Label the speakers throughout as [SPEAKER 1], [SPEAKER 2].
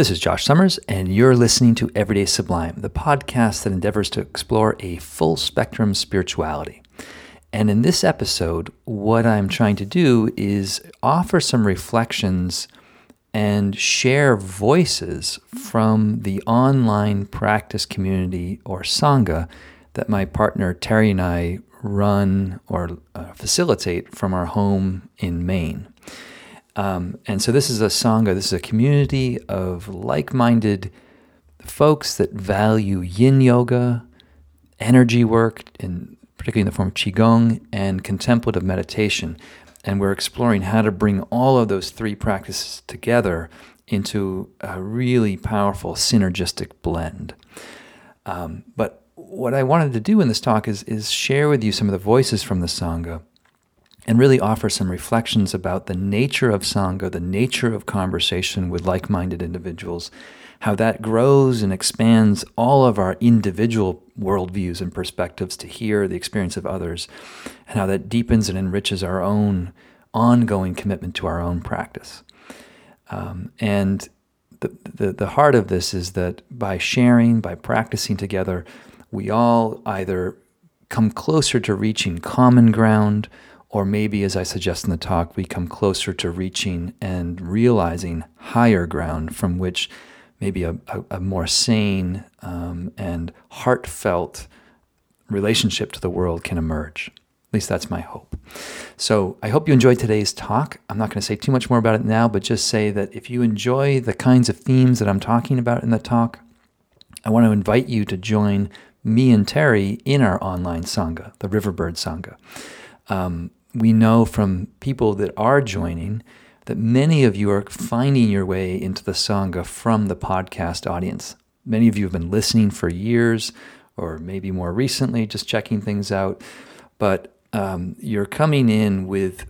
[SPEAKER 1] This is Josh Summers, and you're listening to Everyday Sublime, the podcast that endeavors to explore a full spectrum spirituality. And in this episode, what I'm trying to do is offer some reflections and share voices from the online practice community or Sangha that my partner Terry and I run or uh, facilitate from our home in Maine. Um, and so this is a Sangha, this is a community of like minded folks that value yin yoga, energy work, in, particularly in the form of Qigong, and contemplative meditation. And we're exploring how to bring all of those three practices together into a really powerful synergistic blend. Um, but what I wanted to do in this talk is, is share with you some of the voices from the Sangha and really offer some reflections about the nature of Sangha, the nature of conversation with like minded individuals, how that grows and expands all of our individual worldviews and perspectives to hear the experience of others, and how that deepens and enriches our own ongoing commitment to our own practice. Um, and the, the, the heart of this is that by sharing, by practicing together, we all either come closer to reaching common ground or maybe, as I suggest in the talk, we come closer to reaching and realizing higher ground from which maybe a, a, a more sane um, and heartfelt relationship to the world can emerge. At least that's my hope. So I hope you enjoyed today's talk. I'm not going to say too much more about it now, but just say that if you enjoy the kinds of themes that I'm talking about in the talk, I want to invite you to join me and Terry in our online Sangha, the Riverbird Sangha. Um, we know from people that are joining that many of you are finding your way into the Sangha from the podcast audience. Many of you have been listening for years, or maybe more recently, just checking things out. But um, you're coming in with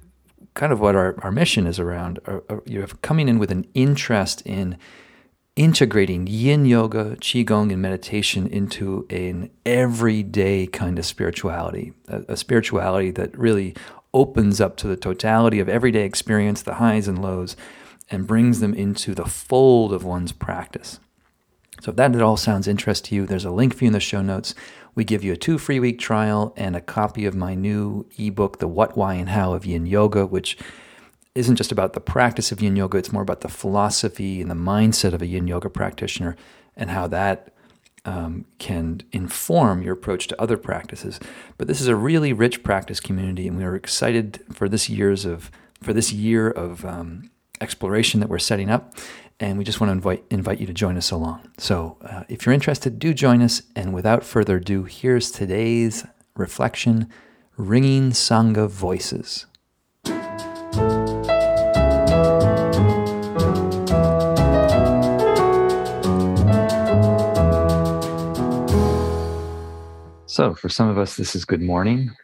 [SPEAKER 1] kind of what our, our mission is around. Uh, uh, you're coming in with an interest in integrating yin yoga, qigong, and meditation into an everyday kind of spirituality, a, a, spirituality that really opens up to the totality of everyday experience, the highs and lows, and brings them into the fold of one's practice. So, if that at all sounds interest to you, there's a link for you in the show notes. We give you a two free week trial and a copy of my new ebook, The What, Why, and How of Yin Yoga, which isn't just about the practice of yin yoga, it's more about the philosophy and the mindset of a yin yoga practitioner and how that um, can inform your approach to other practices. But this is a really rich practice community, and we are excited for this years of for this year of um, exploration that we're setting up. And we just want to invite invite you to join us along. So, uh, if you're interested, do join us. And without further ado, here's today's reflection: ringing sangha voices. So, for some of us, this is good morning.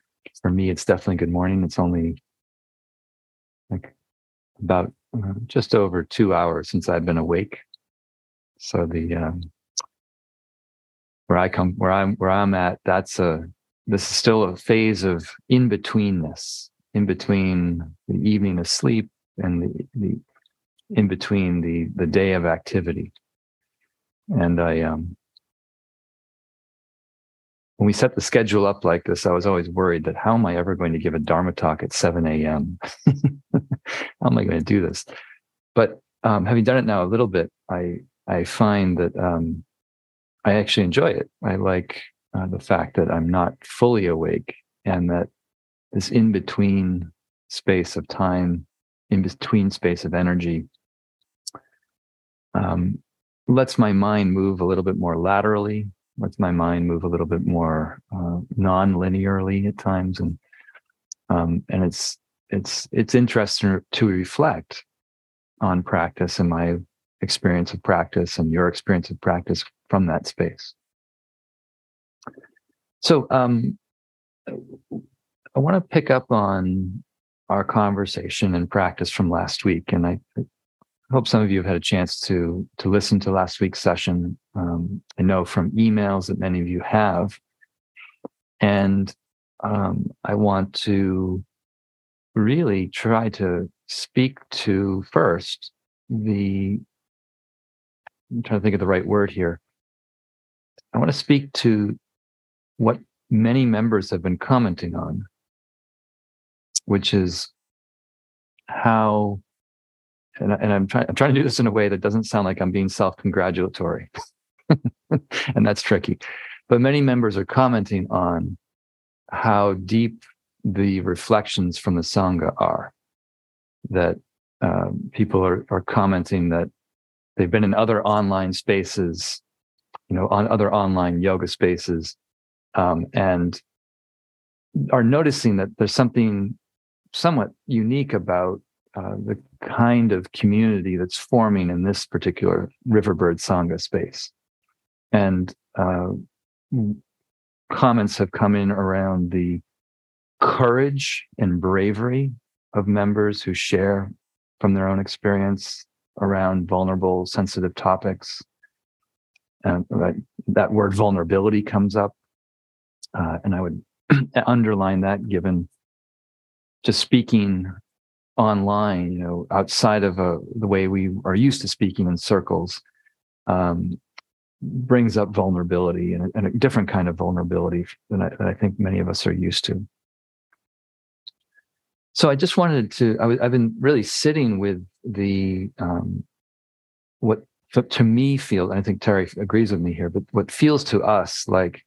[SPEAKER 1] For me, it's definitely good morning. It's only like about uh, just over two hours since I've been awake. So the um, where I come, where I'm, where I'm at, that's a this is still a phase of in betweenness, in between the evening of sleep and the the in between the the day of activity. And I um when we set the schedule up like this, I was always worried that how am I ever going to give a Dharma talk at 7 a.m.? how am I going to do this? But um, having done it now a little bit, I I find that um, I actually enjoy it. I like uh, the fact that I'm not fully awake and that this in between space of time, in between space of energy, um, lets my mind move a little bit more laterally lets my mind move a little bit more uh, non-linearly at times, and um, and it's it's it's interesting to reflect on practice and my experience of practice and your experience of practice from that space. So um, I want to pick up on our conversation and practice from last week, and I hope some of you have had a chance to to listen to last week's session. Um, I know from emails that many of you have, and um, I want to really try to speak to first the I'm trying to think of the right word here. I want to speak to what many members have been commenting on, which is how, and, and I'm trying, I'm trying to do this in a way that doesn't sound like I'm being self-congratulatory, and that's tricky. But many members are commenting on how deep the reflections from the sangha are. That um, people are, are commenting that they've been in other online spaces, you know, on other online yoga spaces, um, and are noticing that there's something somewhat unique about uh, the kind of community that's forming in this particular Riverbird Sangha space. And uh, comments have come in around the courage and bravery of members who share from their own experience around vulnerable, sensitive topics. And that word vulnerability comes up. Uh, and I would underline that given just speaking online, you know, outside of a, uh, the way we are used to speaking in circles, um, brings up vulnerability and a, and a, different kind of vulnerability than I, than I, think many of us are used to. So I just wanted to, i w- I've been really sitting with the, um, what to me feels, I think Terry agrees with me here, but what feels to us like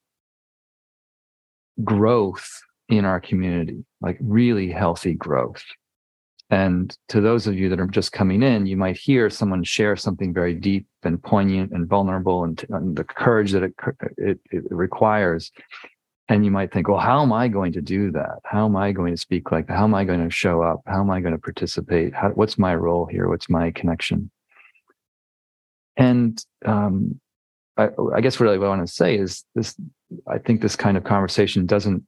[SPEAKER 1] growth in our community, like really healthy growth. And to those of you that are just coming in, you might hear someone share something very deep and poignant and vulnerable and, and the courage that it, it, it, requires. And you might think, well, how am I going to do that? How am I going to speak like that? How am I going to show up? How am I going to participate? How, what's my role here? What's my connection? And um, I, I guess really what I want to say is this I think this kind of conversation doesn't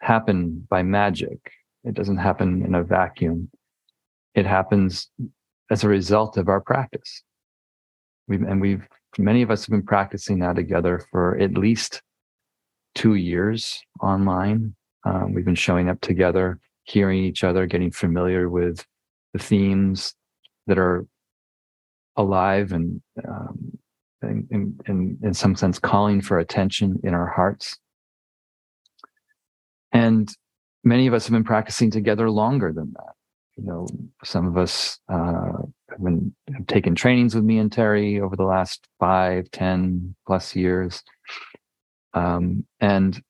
[SPEAKER 1] happen by magic. It doesn't happen in a vacuum it happens as a result of our practice. We've, and we've, many of us have been practicing now together for at least two years online. Um, we've been showing up together, hearing each other, getting familiar with the themes that are alive and, um, in, in, in some sense, calling for attention in our hearts. And many of us have been practicing together longer than that you know, some of us uh, have been have taken trainings with me and Terry over the last five, ten plus years, um, and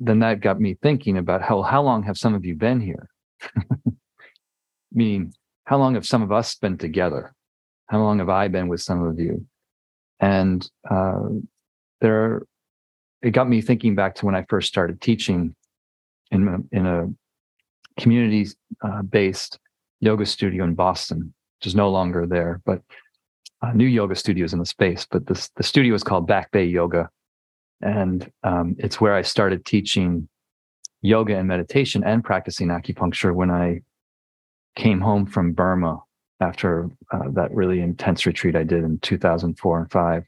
[SPEAKER 1] then that got me thinking about how how long have some of you been here? Meaning, how long have some of us been together? How long have I been with some of you? And uh, there, it got me thinking back to when I first started teaching in in a community uh, based yoga studio in Boston, which is no longer there, but uh, new yoga studios in the space. But this, the studio is called Back Bay Yoga. And um, it's where I started teaching yoga and meditation and practicing acupuncture when I came home from Burma after uh, that really intense retreat I did in 2004 and five.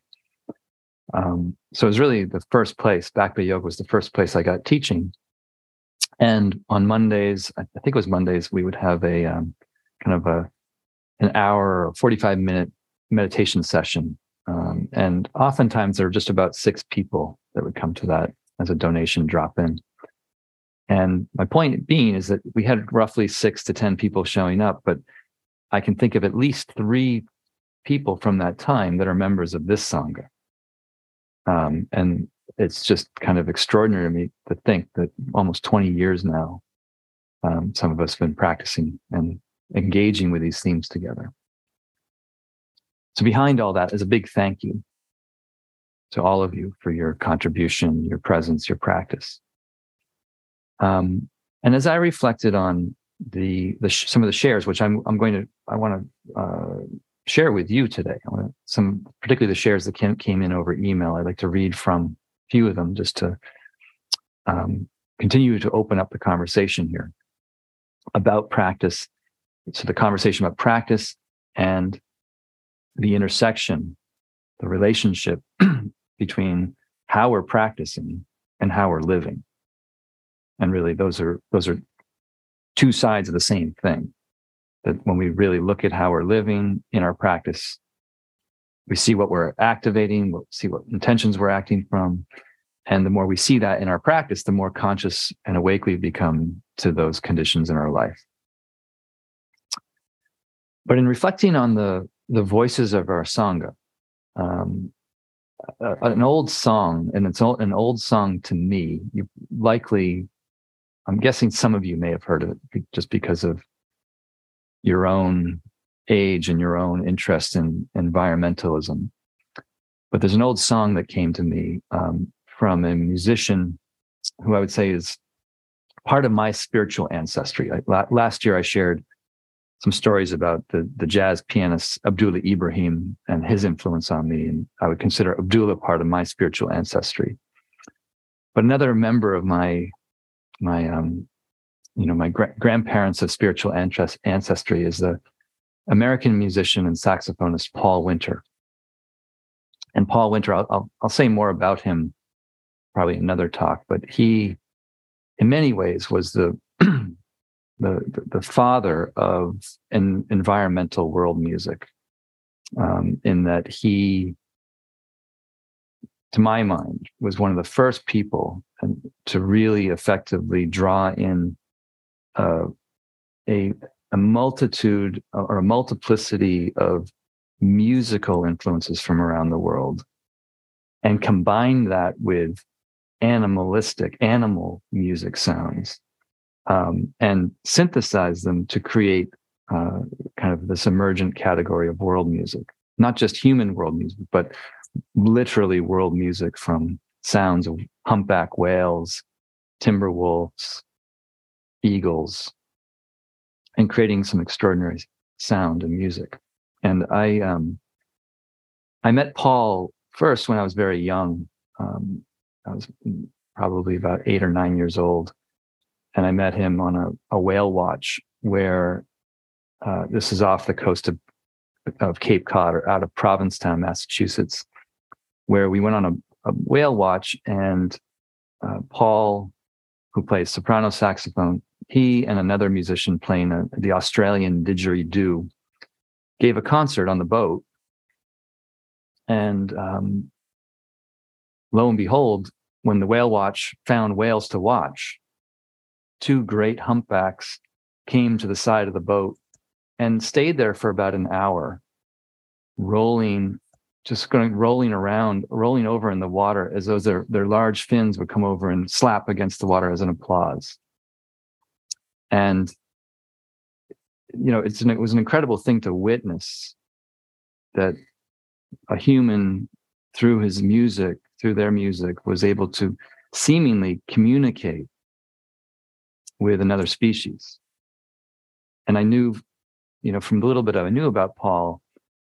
[SPEAKER 1] Um, so it was really the first place, Back Bay Yoga was the first place I got teaching. And on Mondays, I think it was Mondays, we would have a um, kind of a an hour or 45 minute meditation session. Um, and oftentimes there were just about six people that would come to that as a donation drop in. And my point being is that we had roughly six to 10 people showing up, but I can think of at least three people from that time that are members of this Sangha. Um, and it's just kind of extraordinary to me to think that almost 20 years now, um, some of us have been practicing and engaging with these themes together. So, behind all that is a big thank you to all of you for your contribution, your presence, your practice. Um, and as I reflected on the, the sh- some of the shares, which I'm I'm going to I want to uh, share with you today, some particularly the shares that came, came in over email. I'd like to read from few of them just to um, continue to open up the conversation here about practice. So, the conversation about practice and the intersection, the relationship between how we're practicing and how we're living. And really, those are those are two sides of the same thing. That when we really look at how we're living in our practice, we see what we're activating, we'll see what intentions we're acting from. And the more we see that in our practice, the more conscious and awake we become to those conditions in our life. But in reflecting on the, the voices of our Sangha, um, an old song, and it's an old song to me, you likely, I'm guessing some of you may have heard of it just because of your own age and your own interest in environmentalism. But there's an old song that came to me um, from a musician who I would say is part of my spiritual ancestry. I, last year, I shared some stories about the, the jazz pianist Abdullah Ibrahim and his influence on me. And I would consider Abdullah part of my spiritual ancestry. But another member of my, my, um, you know, my gra- grandparents of spiritual ancestry is the American musician and saxophonist Paul Winter. And Paul Winter, I'll, I'll, I'll say more about him probably another talk, but he, in many ways, was the the, the father of an environmental world music, um, in that he, to my mind, was one of the first people to really effectively draw in uh, a a multitude or a multiplicity of musical influences from around the world and combine that with animalistic animal music sounds um, and synthesize them to create uh, kind of this emergent category of world music. Not just human world music but literally world music from sounds of humpback whales timber wolves eagles and creating some extraordinary sound and music. And I um, I met Paul first when I was very young. Um, I was probably about eight or nine years old, and I met him on a, a whale watch where uh, this is off the coast of of Cape Cod or out of Provincetown, Massachusetts, where we went on a, a whale watch and uh, Paul, who plays soprano saxophone, he and another musician playing a, the Australian didgeridoo gave a concert on the boat. And um, lo and behold, when the whale watch found whales to watch, two great humpbacks came to the side of the boat and stayed there for about an hour, rolling, just going rolling around, rolling over in the water as though their, their large fins would come over and slap against the water as an applause and you know it's an, it was an incredible thing to witness that a human through his music through their music was able to seemingly communicate with another species. And i knew you know from the little bit i knew about paul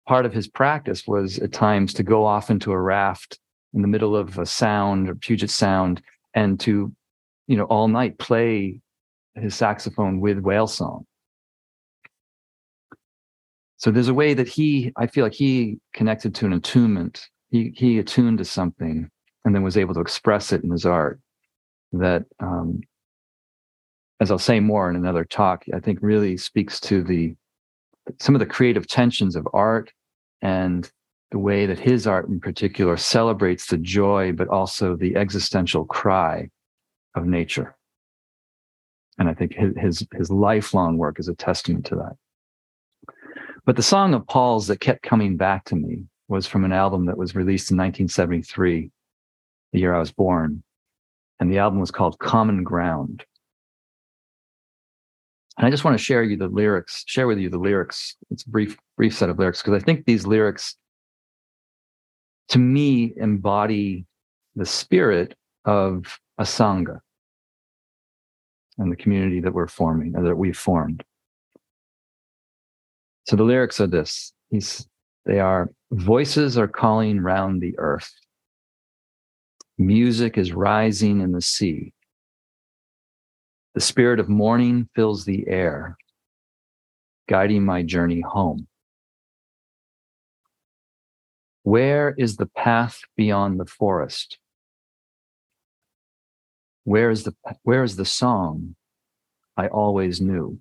[SPEAKER 1] part of his practice was at times to go off into a raft in the middle of a sound or puget sound and to you know all night play his saxophone with whale song. So there's a way that he, I feel like he connected to an attunement. He he attuned to something and then was able to express it in his art. That, um, as I'll say more in another talk, I think really speaks to the some of the creative tensions of art and the way that his art in particular celebrates the joy, but also the existential cry of nature. And I think his, his, lifelong work is a testament to that. But the song of Paul's that kept coming back to me was from an album that was released in 1973, the year I was born. And the album was called Common Ground. And I just want to share you the lyrics, share with you the lyrics. It's a brief, brief set of lyrics, because I think these lyrics to me embody the spirit of a sangha and the community that we're forming or that we've formed. So the lyrics are this. He's, they are voices are calling round the earth. Music is rising in the sea. The spirit of morning fills the air, guiding my journey home. Where is the path beyond the forest? Where is the where is the song I always knew?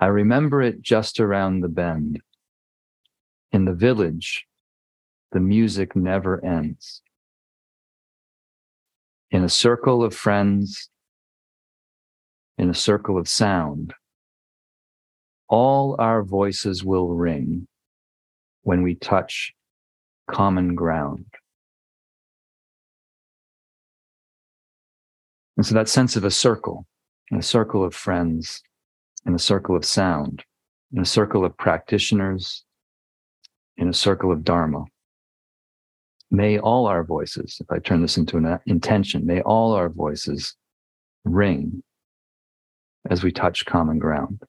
[SPEAKER 1] I remember it just around the bend. In the village, the music never ends. In a circle of friends, in a circle of sound, all our voices will ring when we touch common ground. And so that sense of a circle, a circle of friends, and a circle of sound, in a circle of practitioners, in a circle of Dharma. May all our voices, if I turn this into an intention, may all our voices ring as we touch common ground.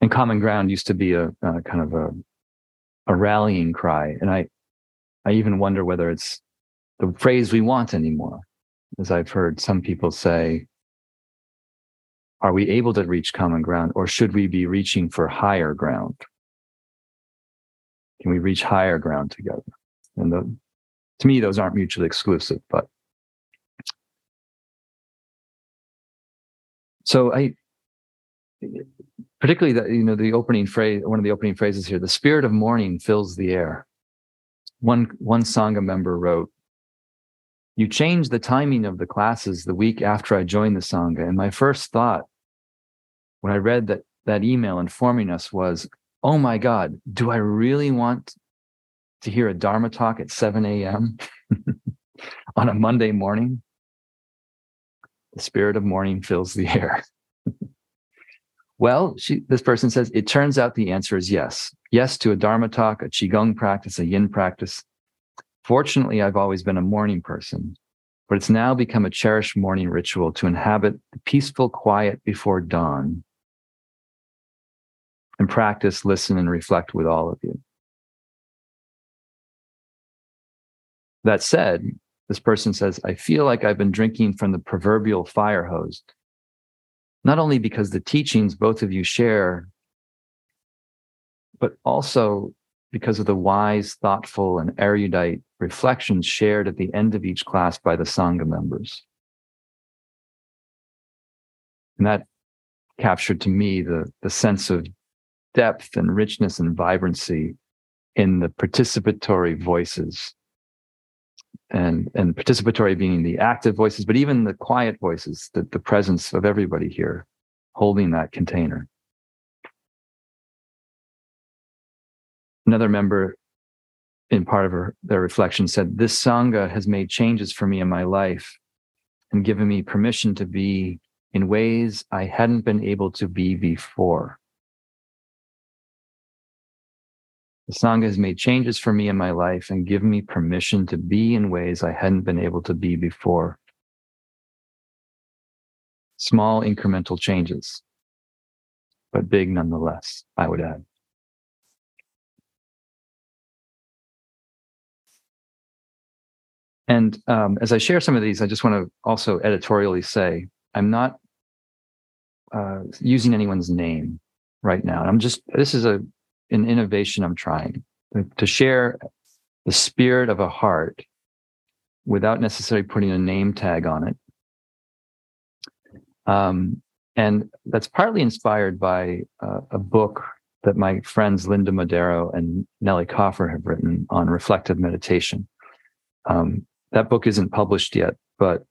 [SPEAKER 1] And common ground used to be a, a kind of a, a rallying cry. And I, I even wonder whether it's the phrase we want anymore. As I've heard some people say, are we able to reach common ground or should we be reaching for higher ground? Can we reach higher ground together? And the, to me, those aren't mutually exclusive, but so I, particularly that, you know, the opening phrase, one of the opening phrases here, the spirit of morning fills the air. One, one Sangha member wrote, you changed the timing of the classes the week after I joined the Sangha. And my first thought when I read that, that email informing us was, oh my God, do I really want to hear a Dharma talk at 7 a.m. on a Monday morning? The spirit of morning fills the air. well, she, this person says, it turns out the answer is yes. Yes to a Dharma talk, a Qigong practice, a Yin practice, Fortunately, I've always been a morning person, but it's now become a cherished morning ritual to inhabit the peaceful quiet before dawn and practice, listen, and reflect with all of you. That said, this person says, I feel like I've been drinking from the proverbial fire hose, not only because the teachings both of you share, but also because of the wise, thoughtful, and erudite reflections shared at the end of each class by the Sangha members. And that captured to me the, the sense of depth and richness and vibrancy in the participatory voices. And, and participatory being the active voices, but even the quiet voices, the, the presence of everybody here holding that container. Another member in part of her, their reflection said, This Sangha has made changes for me in my life and given me permission to be in ways I hadn't been able to be before. The Sangha has made changes for me in my life and given me permission to be in ways I hadn't been able to be before. Small incremental changes, but big nonetheless, I would add. And um, as I share some of these, I just want to also editorially say I'm not uh, using anyone's name right now. I'm just this is a an innovation I'm trying to share the spirit of a heart without necessarily putting a name tag on it. Um, and that's partly inspired by uh, a book that my friends Linda Modaro and Nelly Kaufer have written on reflective meditation. Um, that book isn't published yet, but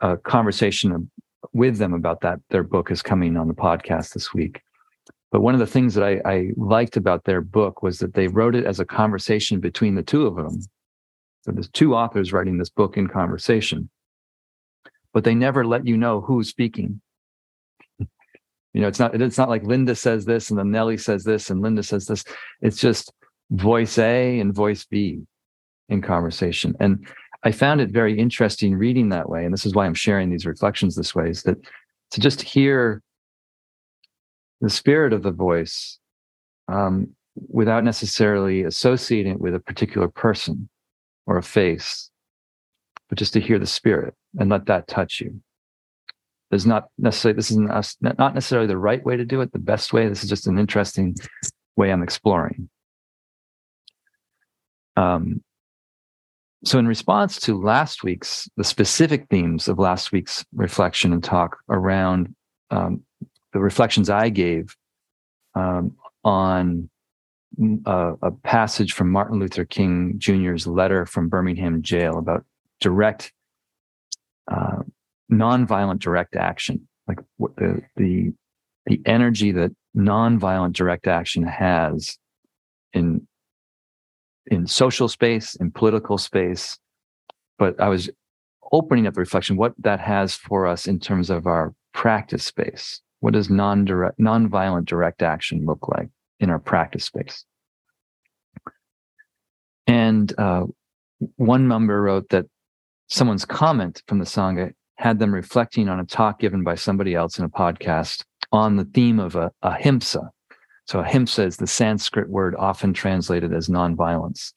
[SPEAKER 1] a conversation with them about that their book is coming on the podcast this week. But one of the things that I, I liked about their book was that they wrote it as a conversation between the two of them. So there's two authors writing this book in conversation, but they never let you know who's speaking. You know, it's not it's not like Linda says this and then Nelly says this and Linda says this. It's just voice A and voice B in conversation. And I found it very interesting reading that way. And this is why I'm sharing these reflections this way is that to just hear the spirit of the voice um, without necessarily associating it with a particular person or a face, but just to hear the spirit and let that touch you. There's not necessarily, this is not necessarily the right way to do it, the best way. This is just an interesting way I'm exploring. Um, so, in response to last week's, the specific themes of last week's reflection and talk around um, the reflections I gave um, on a, uh, a, passage from Martin Luther King Jr.'s letter from Birmingham jail about direct, uh, nonviolent direct action, like the the the energy that nonviolent direct action has in in social space, in political space. But I was opening up the reflection what that has for us in terms of our practice space. What does non-direct, non-violent direct action look like in our practice space? And uh, one member wrote that someone's comment from the Sangha had them reflecting on a talk given by somebody else in a podcast on the theme of a, ahimsa. So ahimsa is the Sanskrit word often translated as nonviolence.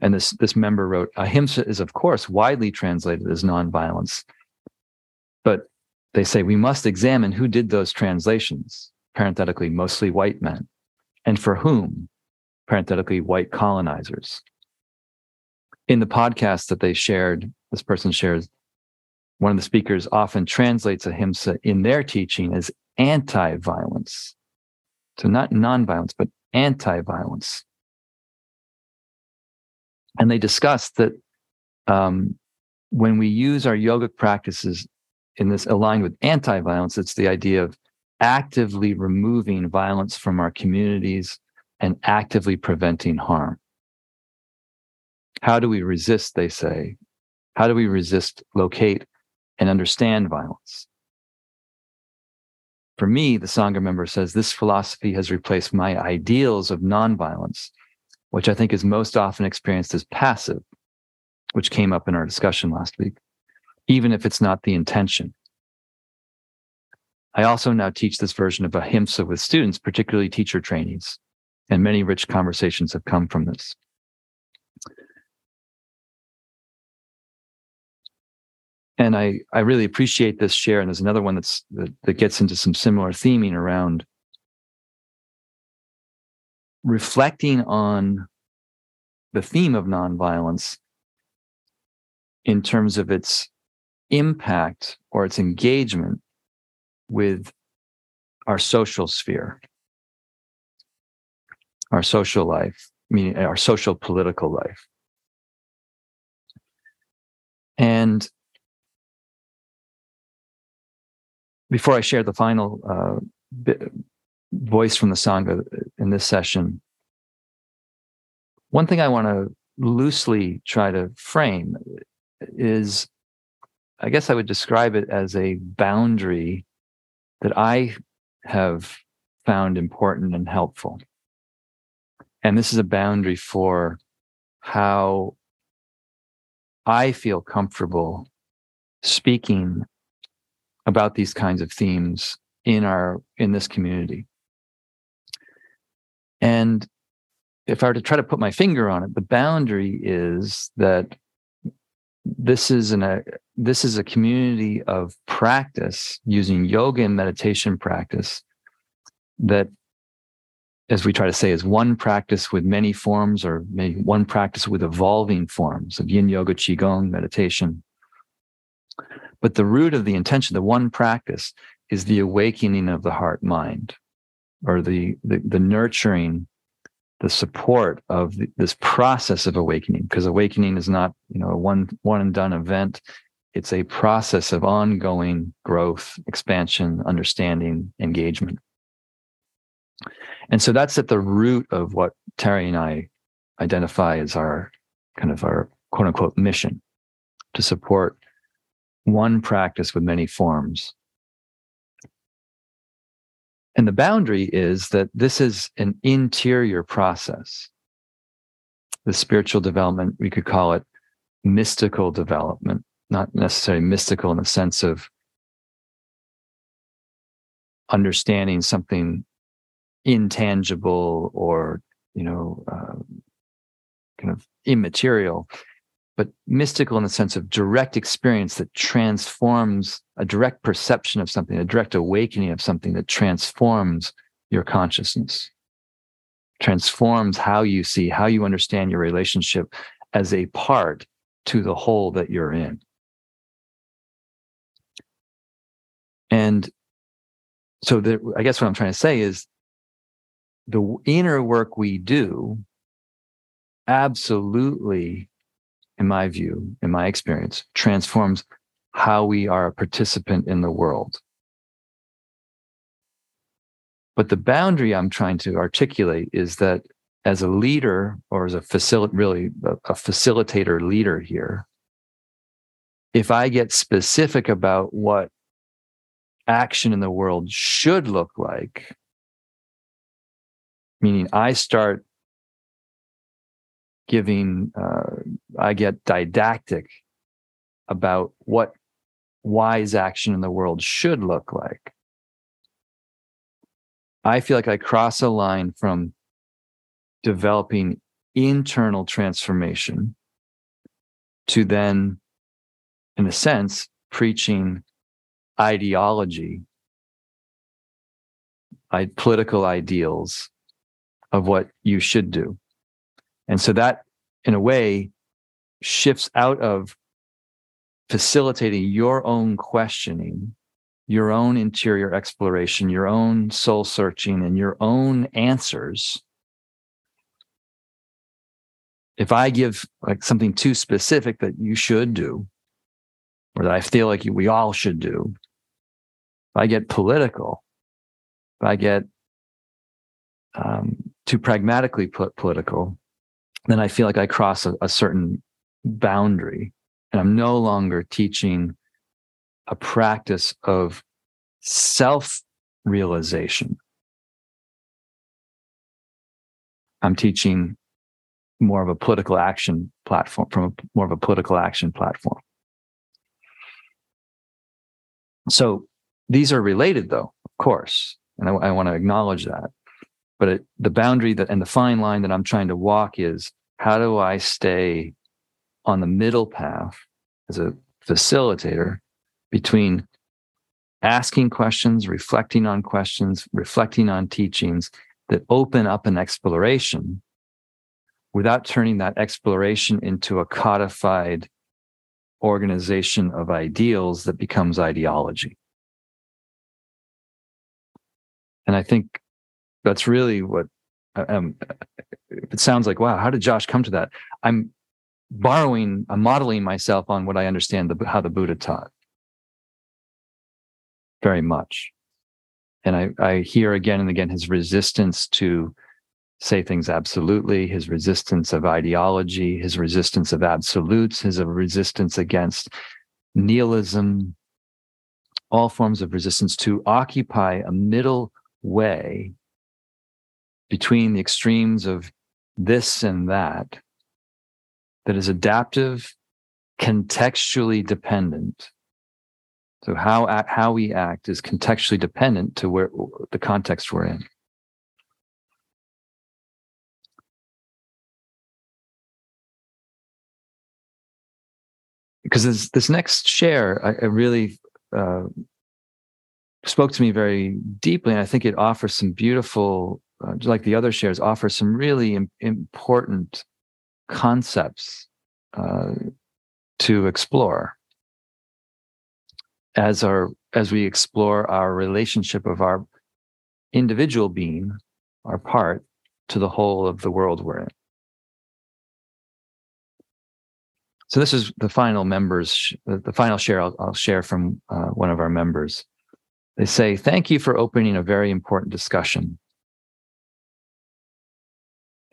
[SPEAKER 1] And this, this member wrote, ahimsa is of course widely translated as nonviolence. But they say we must examine who did those translations, parenthetically, mostly white men, and for whom, parenthetically, white colonizers. In the podcast that they shared, this person shares, one of the speakers often translates ahimsa in their teaching as anti violence. So, not non violence, but anti violence. And they discussed that um, when we use our yogic practices in this aligned with anti violence, it's the idea of actively removing violence from our communities and actively preventing harm. How do we resist, they say? How do we resist, locate, and understand violence? For me, the Sangha member says this philosophy has replaced my ideals of nonviolence, which I think is most often experienced as passive, which came up in our discussion last week even if it's not the intention. I also now teach this version of ahimsa with students, particularly teacher trainees, and many rich conversations have come from this. And I, I really appreciate this share. And there's another one that's that, that gets into some similar theming around reflecting on the theme of nonviolence in terms of its impact or its engagement with our social sphere, our social life, meaning our social political life. And before I share the final uh, bit, voice from the Sangha in this session, one thing I want to loosely try to frame is I guess I would describe it as a boundary that I have found important and helpful. And this is a boundary for how I feel comfortable speaking about these kinds of themes in our in this community. And if I were to try to put my finger on it, the boundary is that this is an a this is a community of practice using yoga and meditation practice that as we try to say is one practice with many forms or maybe one practice with evolving forms of yin yoga qigong meditation but the root of the intention the one practice is the awakening of the heart mind or the the, the nurturing the support of the, this process of awakening because awakening is not you know a one one and done event. It's a process of ongoing growth expansion understanding engagement. And so that's at the root of what terry and i identify as our kind of our quote unquote mission to support one practice with many forms and the boundary is that this is an interior process. The spiritual development, we could call it mystical development, not necessarily mystical in the sense of understanding something intangible or, you know, uh, kind of immaterial, but mystical in the sense of direct experience that transforms a direct perception of something, a direct awakening of something that transforms your consciousness, transforms how you see, how you understand your relationship as a part to the whole that you're in. And so the, I guess what I'm trying to say is the inner work we do absolutely, in my view, in my experience, transforms how we are a participant in the world. But the boundary I'm trying to articulate is that as a leader or as a facilitator, really a, a facilitator leader here, if I get specific about what action in the world should look like, meaning I start giving, uh, I get didactic about what wise action in the world should look like. I feel like I cross a line from developing internal transformation to then, in a sense, preaching ideology, political ideals of what you should do. And so that, in a way, shifts out of facilitating your own questioning, your own interior exploration, your own soul searching, and your own answers. If I give like something too specific that you should do, or that I feel like we all should do, if I get political, if I get um, too pragmatically put political, then I feel like I cross a, a certain boundary and I'm no longer teaching a practice of self realization. I'm teaching more of a political action platform from a, more of a political action platform. So these are related, though, of course, and I, I want to acknowledge that. But it, the boundary that and the fine line that I'm trying to walk is how do I stay on the middle path as a facilitator between asking questions, reflecting on questions, reflecting on teachings that open up an exploration without turning that exploration into a codified organization of ideals that becomes ideology. And I think that's really what um, it sounds like. Wow, how did Josh come to that? I'm borrowing, I'm modeling myself on what I understand the, how the Buddha taught very much. And I, I hear again and again his resistance to say things absolutely, his resistance of ideology, his resistance of absolutes, his resistance against nihilism, all forms of resistance to occupy a middle way between the extremes of this and that that is adaptive, contextually dependent. So how how we act is contextually dependent to where the context we're in. Because this, this next share, I, I really uh, spoke to me very deeply, and I think it offers some beautiful, uh, like the other shares, offers some really Im- important concepts uh, to explore as our as we explore our relationship of our individual being, our part, to the whole of the world we're in. So this is the final members, the final share I'll, I'll share from uh, one of our members. They say, Thank you for opening a very important discussion.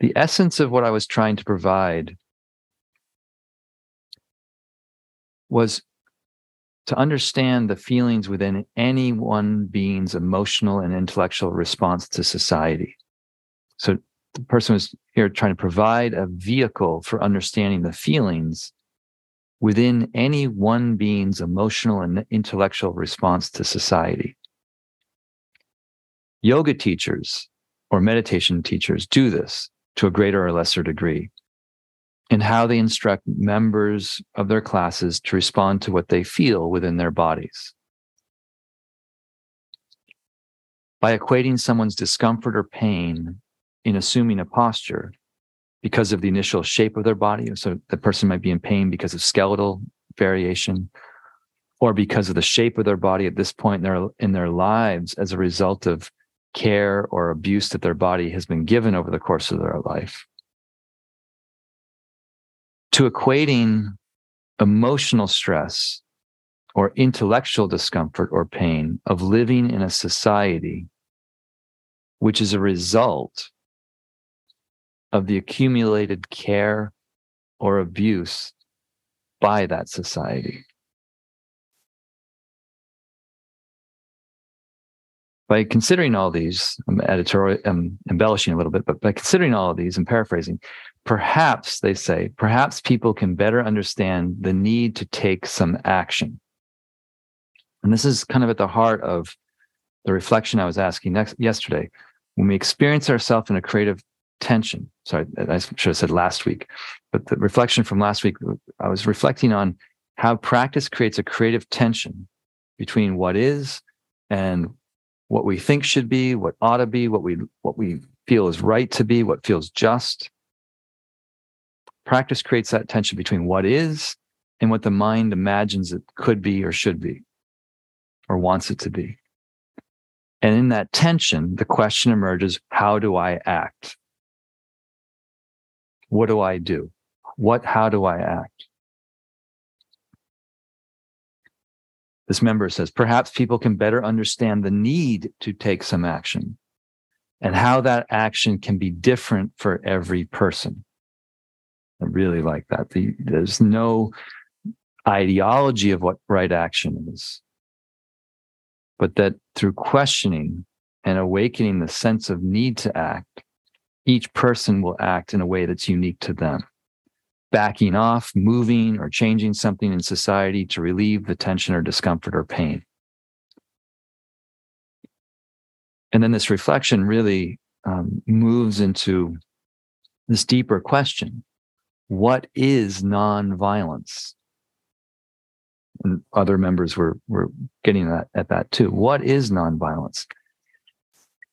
[SPEAKER 1] The essence of what I was trying to provide was to understand the feelings within any one being's emotional and intellectual response to society. So the person was here trying to provide a vehicle for understanding the feelings within any one being's emotional and intellectual response to society. Yoga teachers or meditation teachers do this to a greater or lesser degree and how they instruct members of their classes to respond to what they feel within their bodies. By equating someone's discomfort or pain in assuming a posture, because of the initial shape of their body. So the person might be in pain because of skeletal variation or because of the shape of their body at this point in their in their lives as a result of care or abuse that their body has been given over the course of their life to equating emotional stress or intellectual discomfort or pain of living in a society which is a result of the accumulated care or abuse by that society. By considering all these, I'm editorial, I'm embellishing a little bit, but by considering all of these and paraphrasing, perhaps they say, perhaps people can better understand the need to take some action. And this is kind of at the heart of the reflection I was asking next yesterday. When we experience ourselves in a creative tension, sorry, I should have said last week, but the reflection from last week, I was reflecting on how practice creates a creative tension between what is and what we think should be, what ought to be, what we what we feel is right to be, what feels just. Practice creates that tension between what is and what the mind imagines it could be or should be or wants it to be. And in that tension, the question emerges how do I act? What do I do? What, how do I act? This member says, perhaps people can better understand the need to take some action and how that action can be different for every person. I really like that. The, there's no ideology of what right action is, but that through questioning and awakening the sense of need to act, each person will act in a way that's unique to them backing off, moving, or changing something in society to relieve the tension or discomfort or pain. And then this reflection really um, moves into this deeper question what is nonviolence? And other members were, were getting that at that too. What is nonviolence?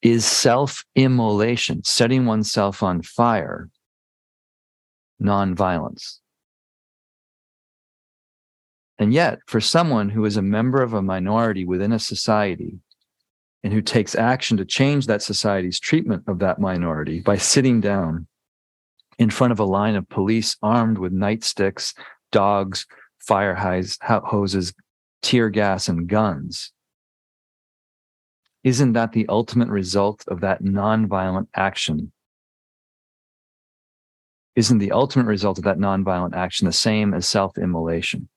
[SPEAKER 1] Is self immolation, setting oneself on fire, nonviolence. And yet, for someone who is a member of a minority within a society and who takes action to change that society's treatment of that minority by sitting down in front of a line of police armed with nightsticks, dogs, fire hoses, tear gas, and guns, isn't that the ultimate result of that nonviolent action isn't the ultimate result of that nonviolent action the same as self immolation?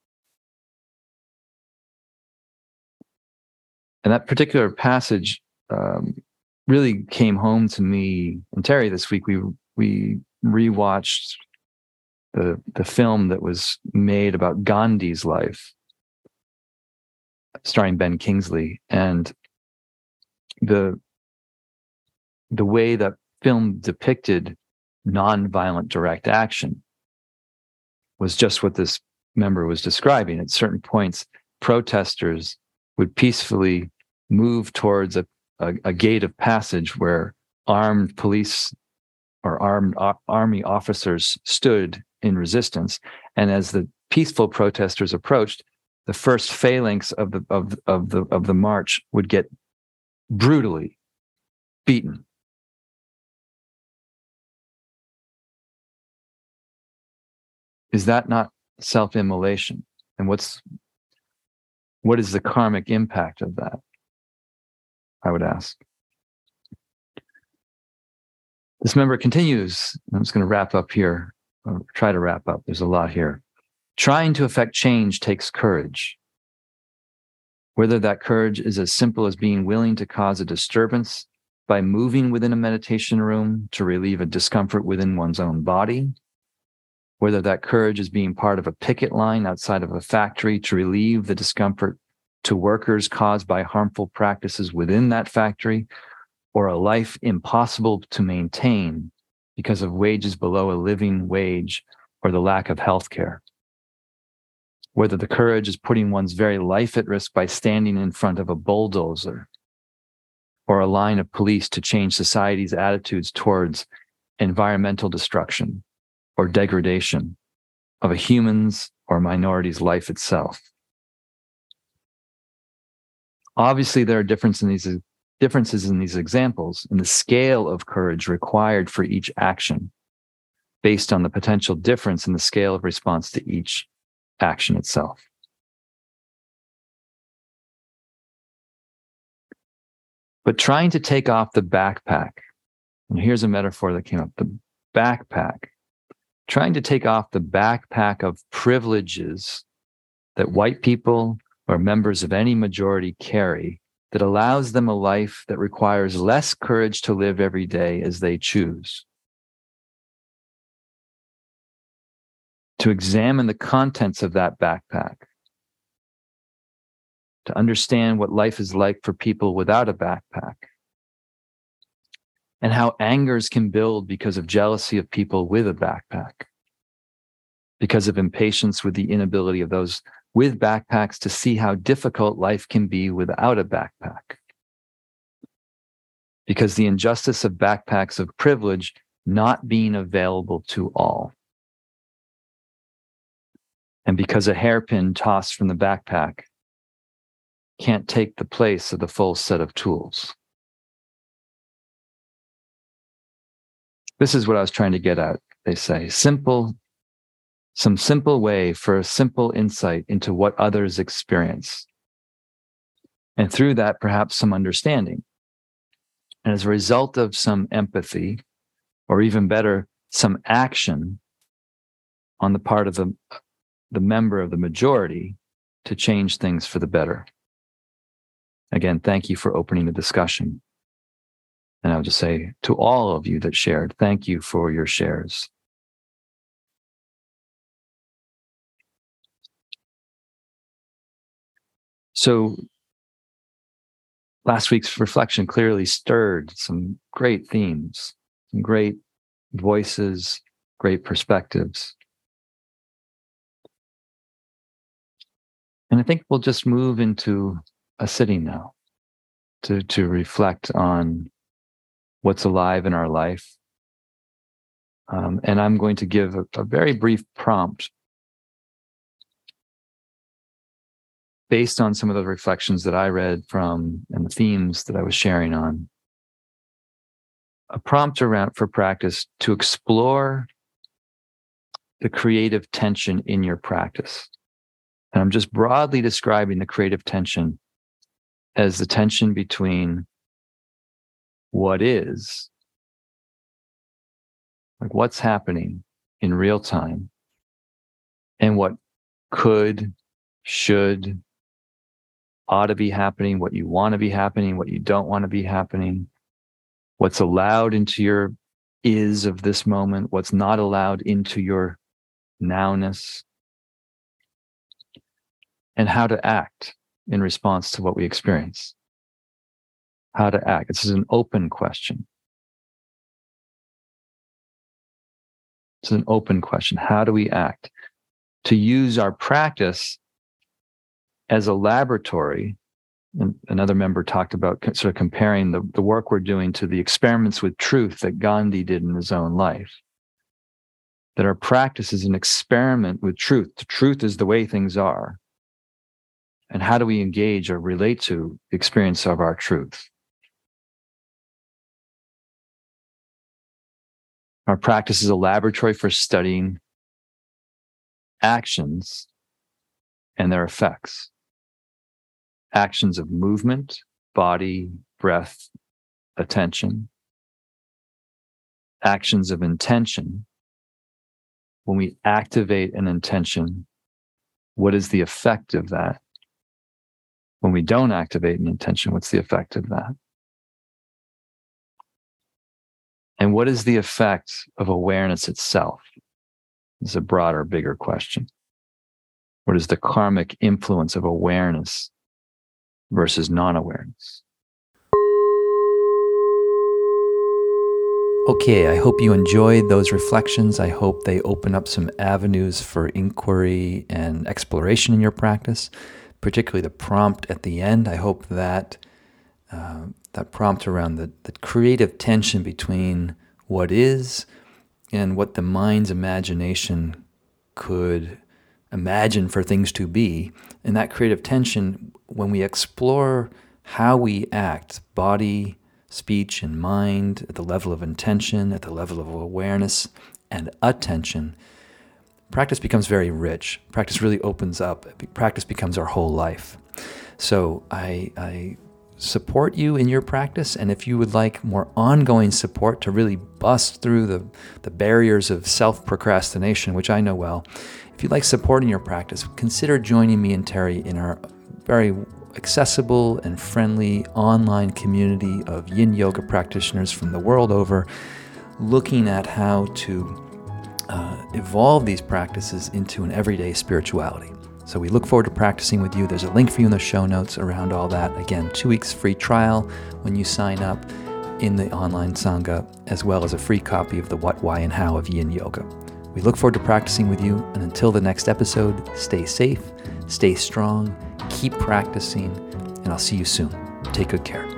[SPEAKER 1] And that particular passage um, really came home to me and Terry this week. We we rewatched the the film that was made about Gandhi's life, starring Ben Kingsley, and the the way that film depicted nonviolent direct action was just what this member was describing. At certain points, protesters would peacefully move towards a, a, a gate of passage where armed police or armed uh, army officers stood in resistance. And as the peaceful protesters approached, the first phalanx of the of, of the of the march would get brutally beaten is that not self-immolation? And what's what is the karmic impact of that? I would ask. This member continues. I'm just going to wrap up here try to wrap up. There's a lot here. Trying to affect change takes courage. Whether that courage is as simple as being willing to cause a disturbance by moving within a meditation room to relieve a discomfort within one's own body whether that courage is being part of a picket line outside of a factory to relieve the discomfort to workers caused by harmful practices within that factory, or a life impossible to maintain because of wages below a living wage or the lack of health care. Whether the courage is putting one's very life at risk by standing in front of a bulldozer or a line of police to change society's attitudes towards environmental destruction or degradation of a human's or minority's life itself. Obviously, there are differences in these differences in these examples in the scale of courage required for each action based on the potential difference in the scale of response to each action itself. But trying to take off the backpack, and here's a metaphor that came up the backpack, trying to take off the backpack of privileges that white people or members of any majority carry that allows them a life that requires less courage to live every day as they choose. To examine the contents of that backpack, to understand what life is like for people without a backpack, and how angers can build because of jealousy of people with a backpack, because of impatience with the inability of those with backpacks to see how difficult life can be without a backpack. Because the injustice of backpacks of privilege not being available to all. And because a hairpin tossed from the backpack can't take the place of the full set of tools. This is what I was trying to get at, they say. Simple some simple way for a simple insight into what others experience. And through that, perhaps some understanding. And as a result of some empathy, or even better, some action on the part of the, the member of the majority to change things for the better. Again, thank you for opening the discussion. And I would just say to all of you that shared, thank you for your shares. So last week's reflection clearly stirred some great themes, some great voices, great perspectives. And I think we'll just move into a sitting now to, to reflect on what's alive in our life. Um, and I'm going to give a, a very brief prompt based on some of the reflections that I read from and the themes that I was sharing on, a prompt around for practice to explore the creative tension in your practice. And I'm just broadly describing the creative tension as the tension between what is, like what's happening in real time, and what could, should, ought to be happening, what you want to be happening, what you don't want to be happening, what's allowed into your is of this moment, what's not allowed into your nowness, and how to act in response to what we experience. How to act. This is an open question. It's an open question. How do we act? To use our practice as a laboratory, And another member talked about sort of comparing the, the work we're doing to the experiments with truth that Gandhi did in his own life. That our practice is an experiment with truth. The truth is the way things are. And how do we engage or relate to the experience of our truth? Our practice is a laboratory for studying actions and their effects actions of movement, body, breath, attention, actions of intention. When we activate an intention, what is the effect of that? When we don't activate an intention, what's the effect of that? And what is the effect of awareness itself? Is a broader, bigger question. What is the karmic influence of awareness versus non awareness. Okay, I hope you enjoyed those reflections. I hope they open up some avenues for inquiry and exploration in your practice, particularly the prompt at the end. I hope that uh, that prompt around the, the creative tension between what is and what the mind's imagination could imagine for things to be. And that creative tension, when we explore how we act, body, speech, and mind, at the level of intention, at the level of awareness and attention, practice becomes very rich. Practice really opens up. Practice becomes our whole life. So I, I support you in your practice. And if you would like more ongoing support to really bust through the, the barriers of self procrastination, which I know well, if you'd like support in your practice, consider joining me and Terry in our very accessible and friendly online community of yin yoga practitioners from the world over, looking at how to uh, evolve these practices into an everyday spirituality. So we look forward to practicing with you. There's a link for you in the show notes around all that. Again, two weeks free trial when you sign up in the online Sangha, as well as a free copy of the What, Why, and How of Yin Yoga. We look forward to practicing with you. And until the next episode, stay safe, stay strong, keep practicing, and I'll see you soon. Take good care.